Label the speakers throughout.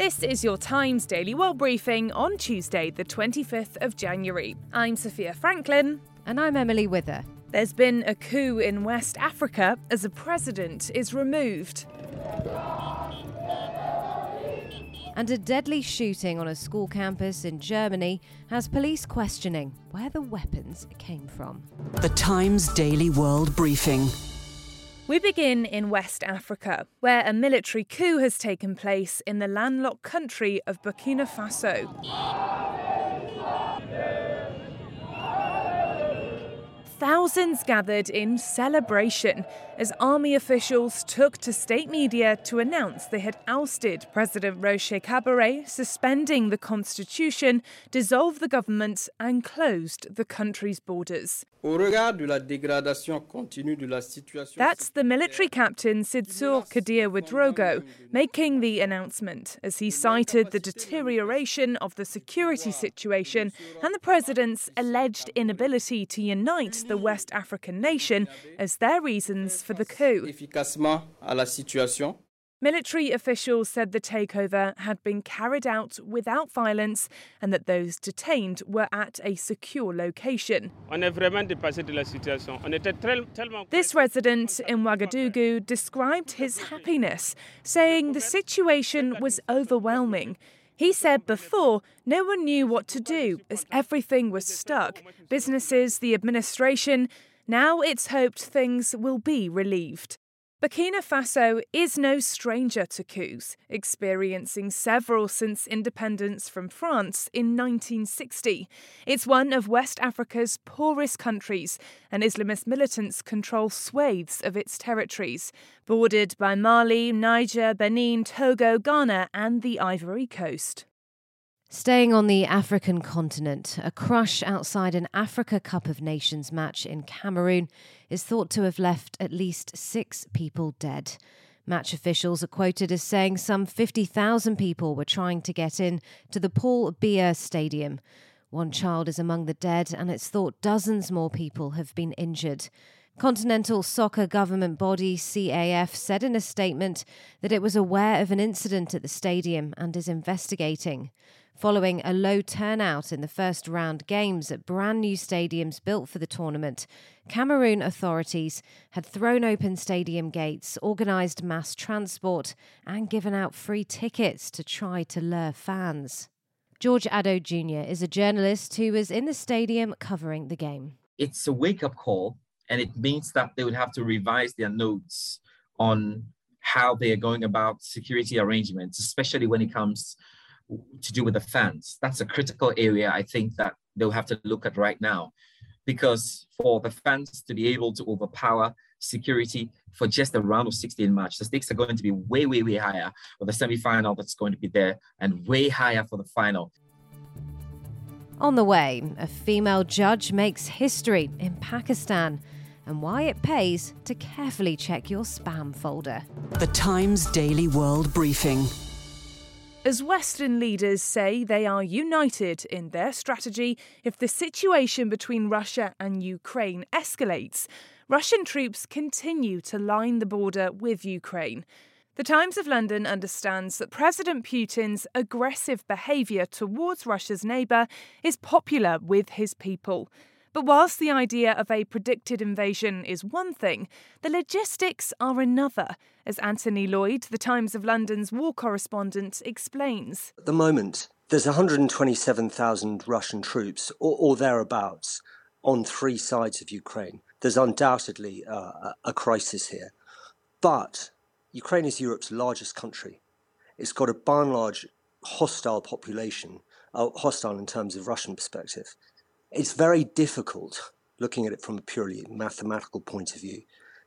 Speaker 1: This is your Times Daily World Briefing on Tuesday, the 25th of January. I'm Sophia Franklin.
Speaker 2: And I'm Emily Wither.
Speaker 1: There's been a coup in West Africa as a president is removed.
Speaker 2: And a deadly shooting on a school campus in Germany has police questioning where the weapons came from.
Speaker 3: The Times Daily World Briefing.
Speaker 1: We begin in West Africa, where a military coup has taken place in the landlocked country of Burkina Faso. Thousands gathered in celebration as army officials took to state media to announce they had ousted President Roch Kaboré, suspending the constitution, dissolved the government, and closed the country's borders. That's the military captain Sidsoré Kader Ouedraogo making the announcement as he cited the deterioration of the security situation and the president's alleged inability to unite the West African nation as their reasons for the coup. Military officials said the takeover had been carried out without violence and that those detained were at a secure location. This resident in Ouagadougou described his happiness, saying the situation was overwhelming. He said before no one knew what to do as everything was stuck businesses, the administration. Now it's hoped things will be relieved. Burkina Faso is no stranger to coups, experiencing several since independence from France in 1960. It's one of West Africa's poorest countries, and Islamist militants control swathes of its territories, bordered by Mali, Niger, Benin, Togo, Ghana, and the Ivory Coast.
Speaker 2: Staying on the African continent, a crush outside an Africa Cup of Nations match in Cameroon is thought to have left at least six people dead. Match officials are quoted as saying some 50,000 people were trying to get in to the Paul Biya Stadium. One child is among the dead, and it's thought dozens more people have been injured. Continental Soccer Government Body CAF said in a statement that it was aware of an incident at the stadium and is investigating. Following a low turnout in the first round games at brand new stadiums built for the tournament, Cameroon authorities had thrown open stadium gates, organised mass transport, and given out free tickets to try to lure fans. George Addo Jr. is a journalist who was in the stadium covering the game.
Speaker 4: It's a wake up call, and it means that they would have to revise their notes on how they are going about security arrangements, especially when it comes to do with the fans. That's a critical area I think that they'll have to look at right now. Because for the fans to be able to overpower security for just a round of 16 match, the stakes are going to be way, way, way higher for the semi-final that's going to be there and way higher for the final.
Speaker 2: On the way, a female judge makes history in Pakistan and why it pays to carefully check your spam folder.
Speaker 3: The Times Daily World Briefing.
Speaker 1: As Western leaders say they are united in their strategy if the situation between Russia and Ukraine escalates, Russian troops continue to line the border with Ukraine. The Times of London understands that President Putin's aggressive behaviour towards Russia's neighbour is popular with his people. But whilst the idea of a predicted invasion is one thing, the logistics are another, as Anthony Lloyd, the Times of London's war correspondent, explains.
Speaker 5: At the moment, there's 127,000 Russian troops, or, or, thereabouts, on three sides of Ukraine. There's undoubtedly uh, a crisis here. But Ukraine is Europe's largest country. It's got a by and large hostile population, uh, hostile in terms of Russian perspective. It's very difficult, looking at it from a purely mathematical point of view,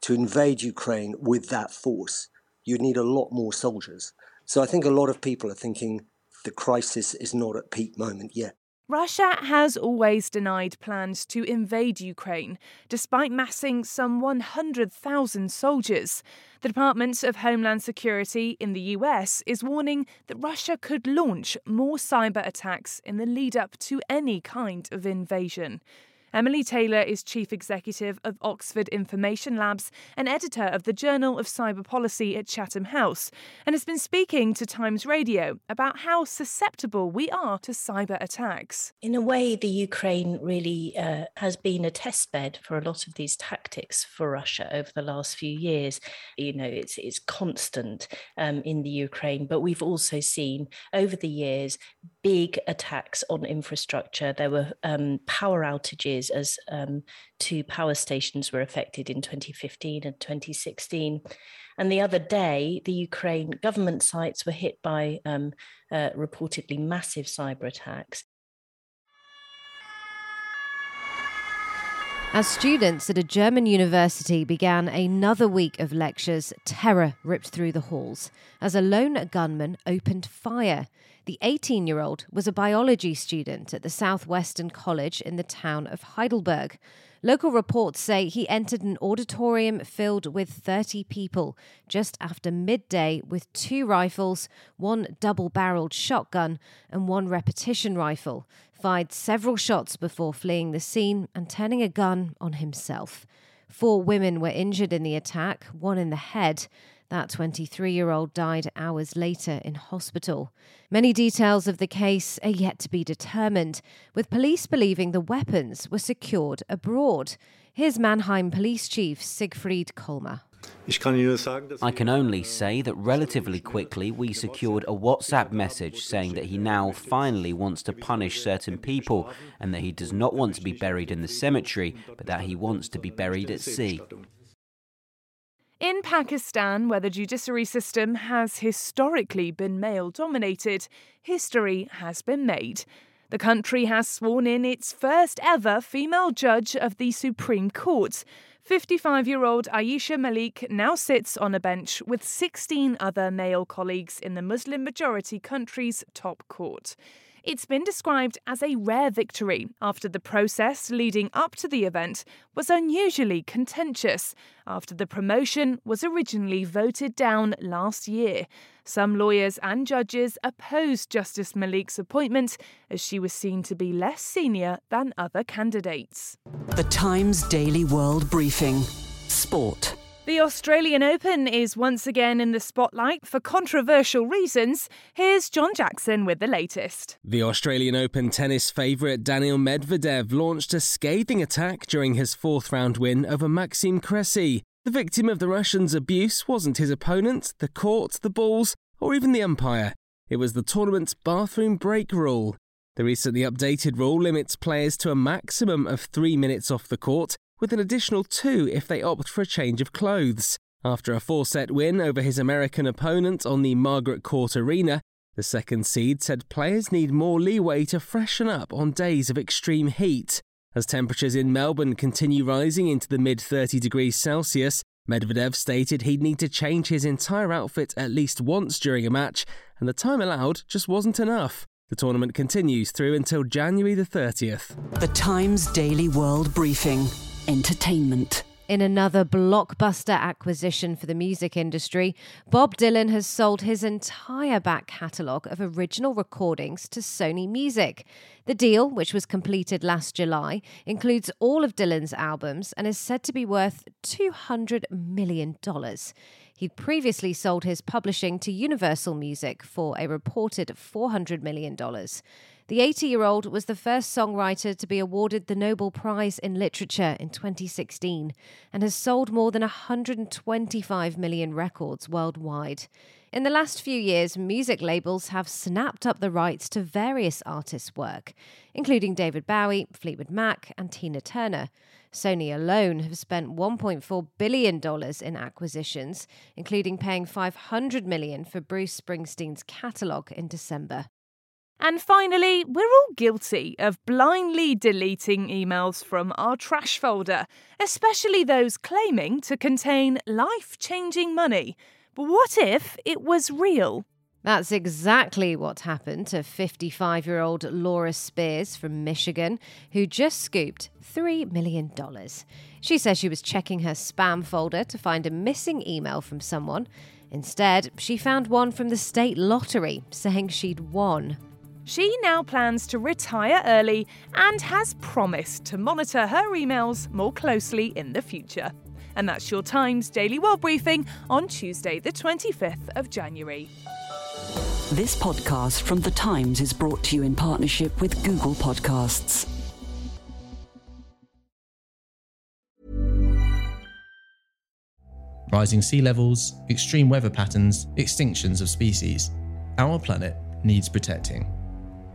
Speaker 5: to invade Ukraine with that force. You'd need a lot more soldiers. So I think a lot of people are thinking the crisis is not at peak moment yet.
Speaker 1: Russia has always denied plans to invade Ukraine, despite massing some 100,000 soldiers. The Department of Homeland Security in the US is warning that Russia could launch more cyber attacks in the lead up to any kind of invasion. Emily Taylor is Chief Executive of Oxford Information Labs and editor of the Journal of Cyber Policy at Chatham House, and has been speaking to Times Radio about how susceptible we are to cyber attacks.
Speaker 6: In a way, the Ukraine really uh, has been a testbed for a lot of these tactics for Russia over the last few years. You know, it's it's constant um, in the Ukraine, but we've also seen over the years big attacks on infrastructure. There were um, power outages as um, two power stations were affected in 2015 and 2016. And the other day, the Ukraine government sites were hit by um, uh, reportedly massive cyber attacks.
Speaker 2: As students at a German university began another week of lectures, terror ripped through the halls as a lone gunman opened fire. The 18 year old was a biology student at the Southwestern College in the town of Heidelberg. Local reports say he entered an auditorium filled with 30 people just after midday with two rifles, one double barreled shotgun, and one repetition rifle, fired several shots before fleeing the scene and turning a gun on himself. Four women were injured in the attack, one in the head. That 23 year old died hours later in hospital. Many details of the case are yet to be determined, with police believing the weapons were secured abroad. Here's Mannheim Police Chief Siegfried Kollmar.
Speaker 7: I can only say that relatively quickly we secured a WhatsApp message saying that he now finally wants to punish certain people and that he does not want to be buried in the cemetery, but that he wants to be buried at sea.
Speaker 1: In Pakistan, where the judiciary system has historically been male dominated, history has been made. The country has sworn in its first ever female judge of the Supreme Court. 55 year old Ayesha Malik now sits on a bench with 16 other male colleagues in the Muslim majority country's top court. It's been described as a rare victory after the process leading up to the event was unusually contentious after the promotion was originally voted down last year. Some lawyers and judges opposed Justice Malik's appointment as she was seen to be less senior than other candidates.
Speaker 3: The Times Daily World Briefing Sport.
Speaker 1: The Australian Open is once again in the spotlight for controversial reasons. Here's John Jackson with the latest.
Speaker 8: The Australian Open tennis favourite Daniil Medvedev launched a scathing attack during his fourth round win over Maxime Cressy. The victim of the Russians' abuse wasn't his opponent, the court, the balls, or even the umpire. It was the tournament's bathroom break rule. The recently updated rule limits players to a maximum of three minutes off the court with an additional two if they opt for a change of clothes. After a four set win over his American opponent on the Margaret Court Arena, the second seed said players need more leeway to freshen up on days of extreme heat. As temperatures in Melbourne continue rising into the mid 30 degrees Celsius, Medvedev stated he'd need to change his entire outfit at least once during a match, and the time allowed just wasn't enough. The tournament continues through until January the 30th.
Speaker 3: The Times Daily World Briefing entertainment.
Speaker 2: In another blockbuster acquisition for the music industry, Bob Dylan has sold his entire back catalogue of original recordings to Sony Music. The deal, which was completed last July, includes all of Dylan's albums and is said to be worth $200 million. He'd previously sold his publishing to Universal Music for a reported $400 million. The 80 year old was the first songwriter to be awarded the Nobel Prize in Literature in 2016 and has sold more than 125 million records worldwide. In the last few years, music labels have snapped up the rights to various artists' work, including David Bowie, Fleetwood Mac, and Tina Turner. Sony alone have spent $1.4 billion in acquisitions, including paying $500 million for Bruce Springsteen's catalogue in December.
Speaker 1: And finally, we're all guilty of blindly deleting emails from our trash folder, especially those claiming to contain life changing money. But what if it was real?
Speaker 2: That's exactly what happened to 55 year old Laura Spears from Michigan, who just scooped $3 million. She says she was checking her spam folder to find a missing email from someone. Instead, she found one from the state lottery saying she'd won.
Speaker 1: She now plans to retire early and has promised to monitor her emails more closely in the future. And that's your Times Daily World Briefing on Tuesday, the 25th of January.
Speaker 3: This podcast from The Times is brought to you in partnership with Google Podcasts.
Speaker 9: Rising sea levels, extreme weather patterns, extinctions of species. Our planet needs protecting.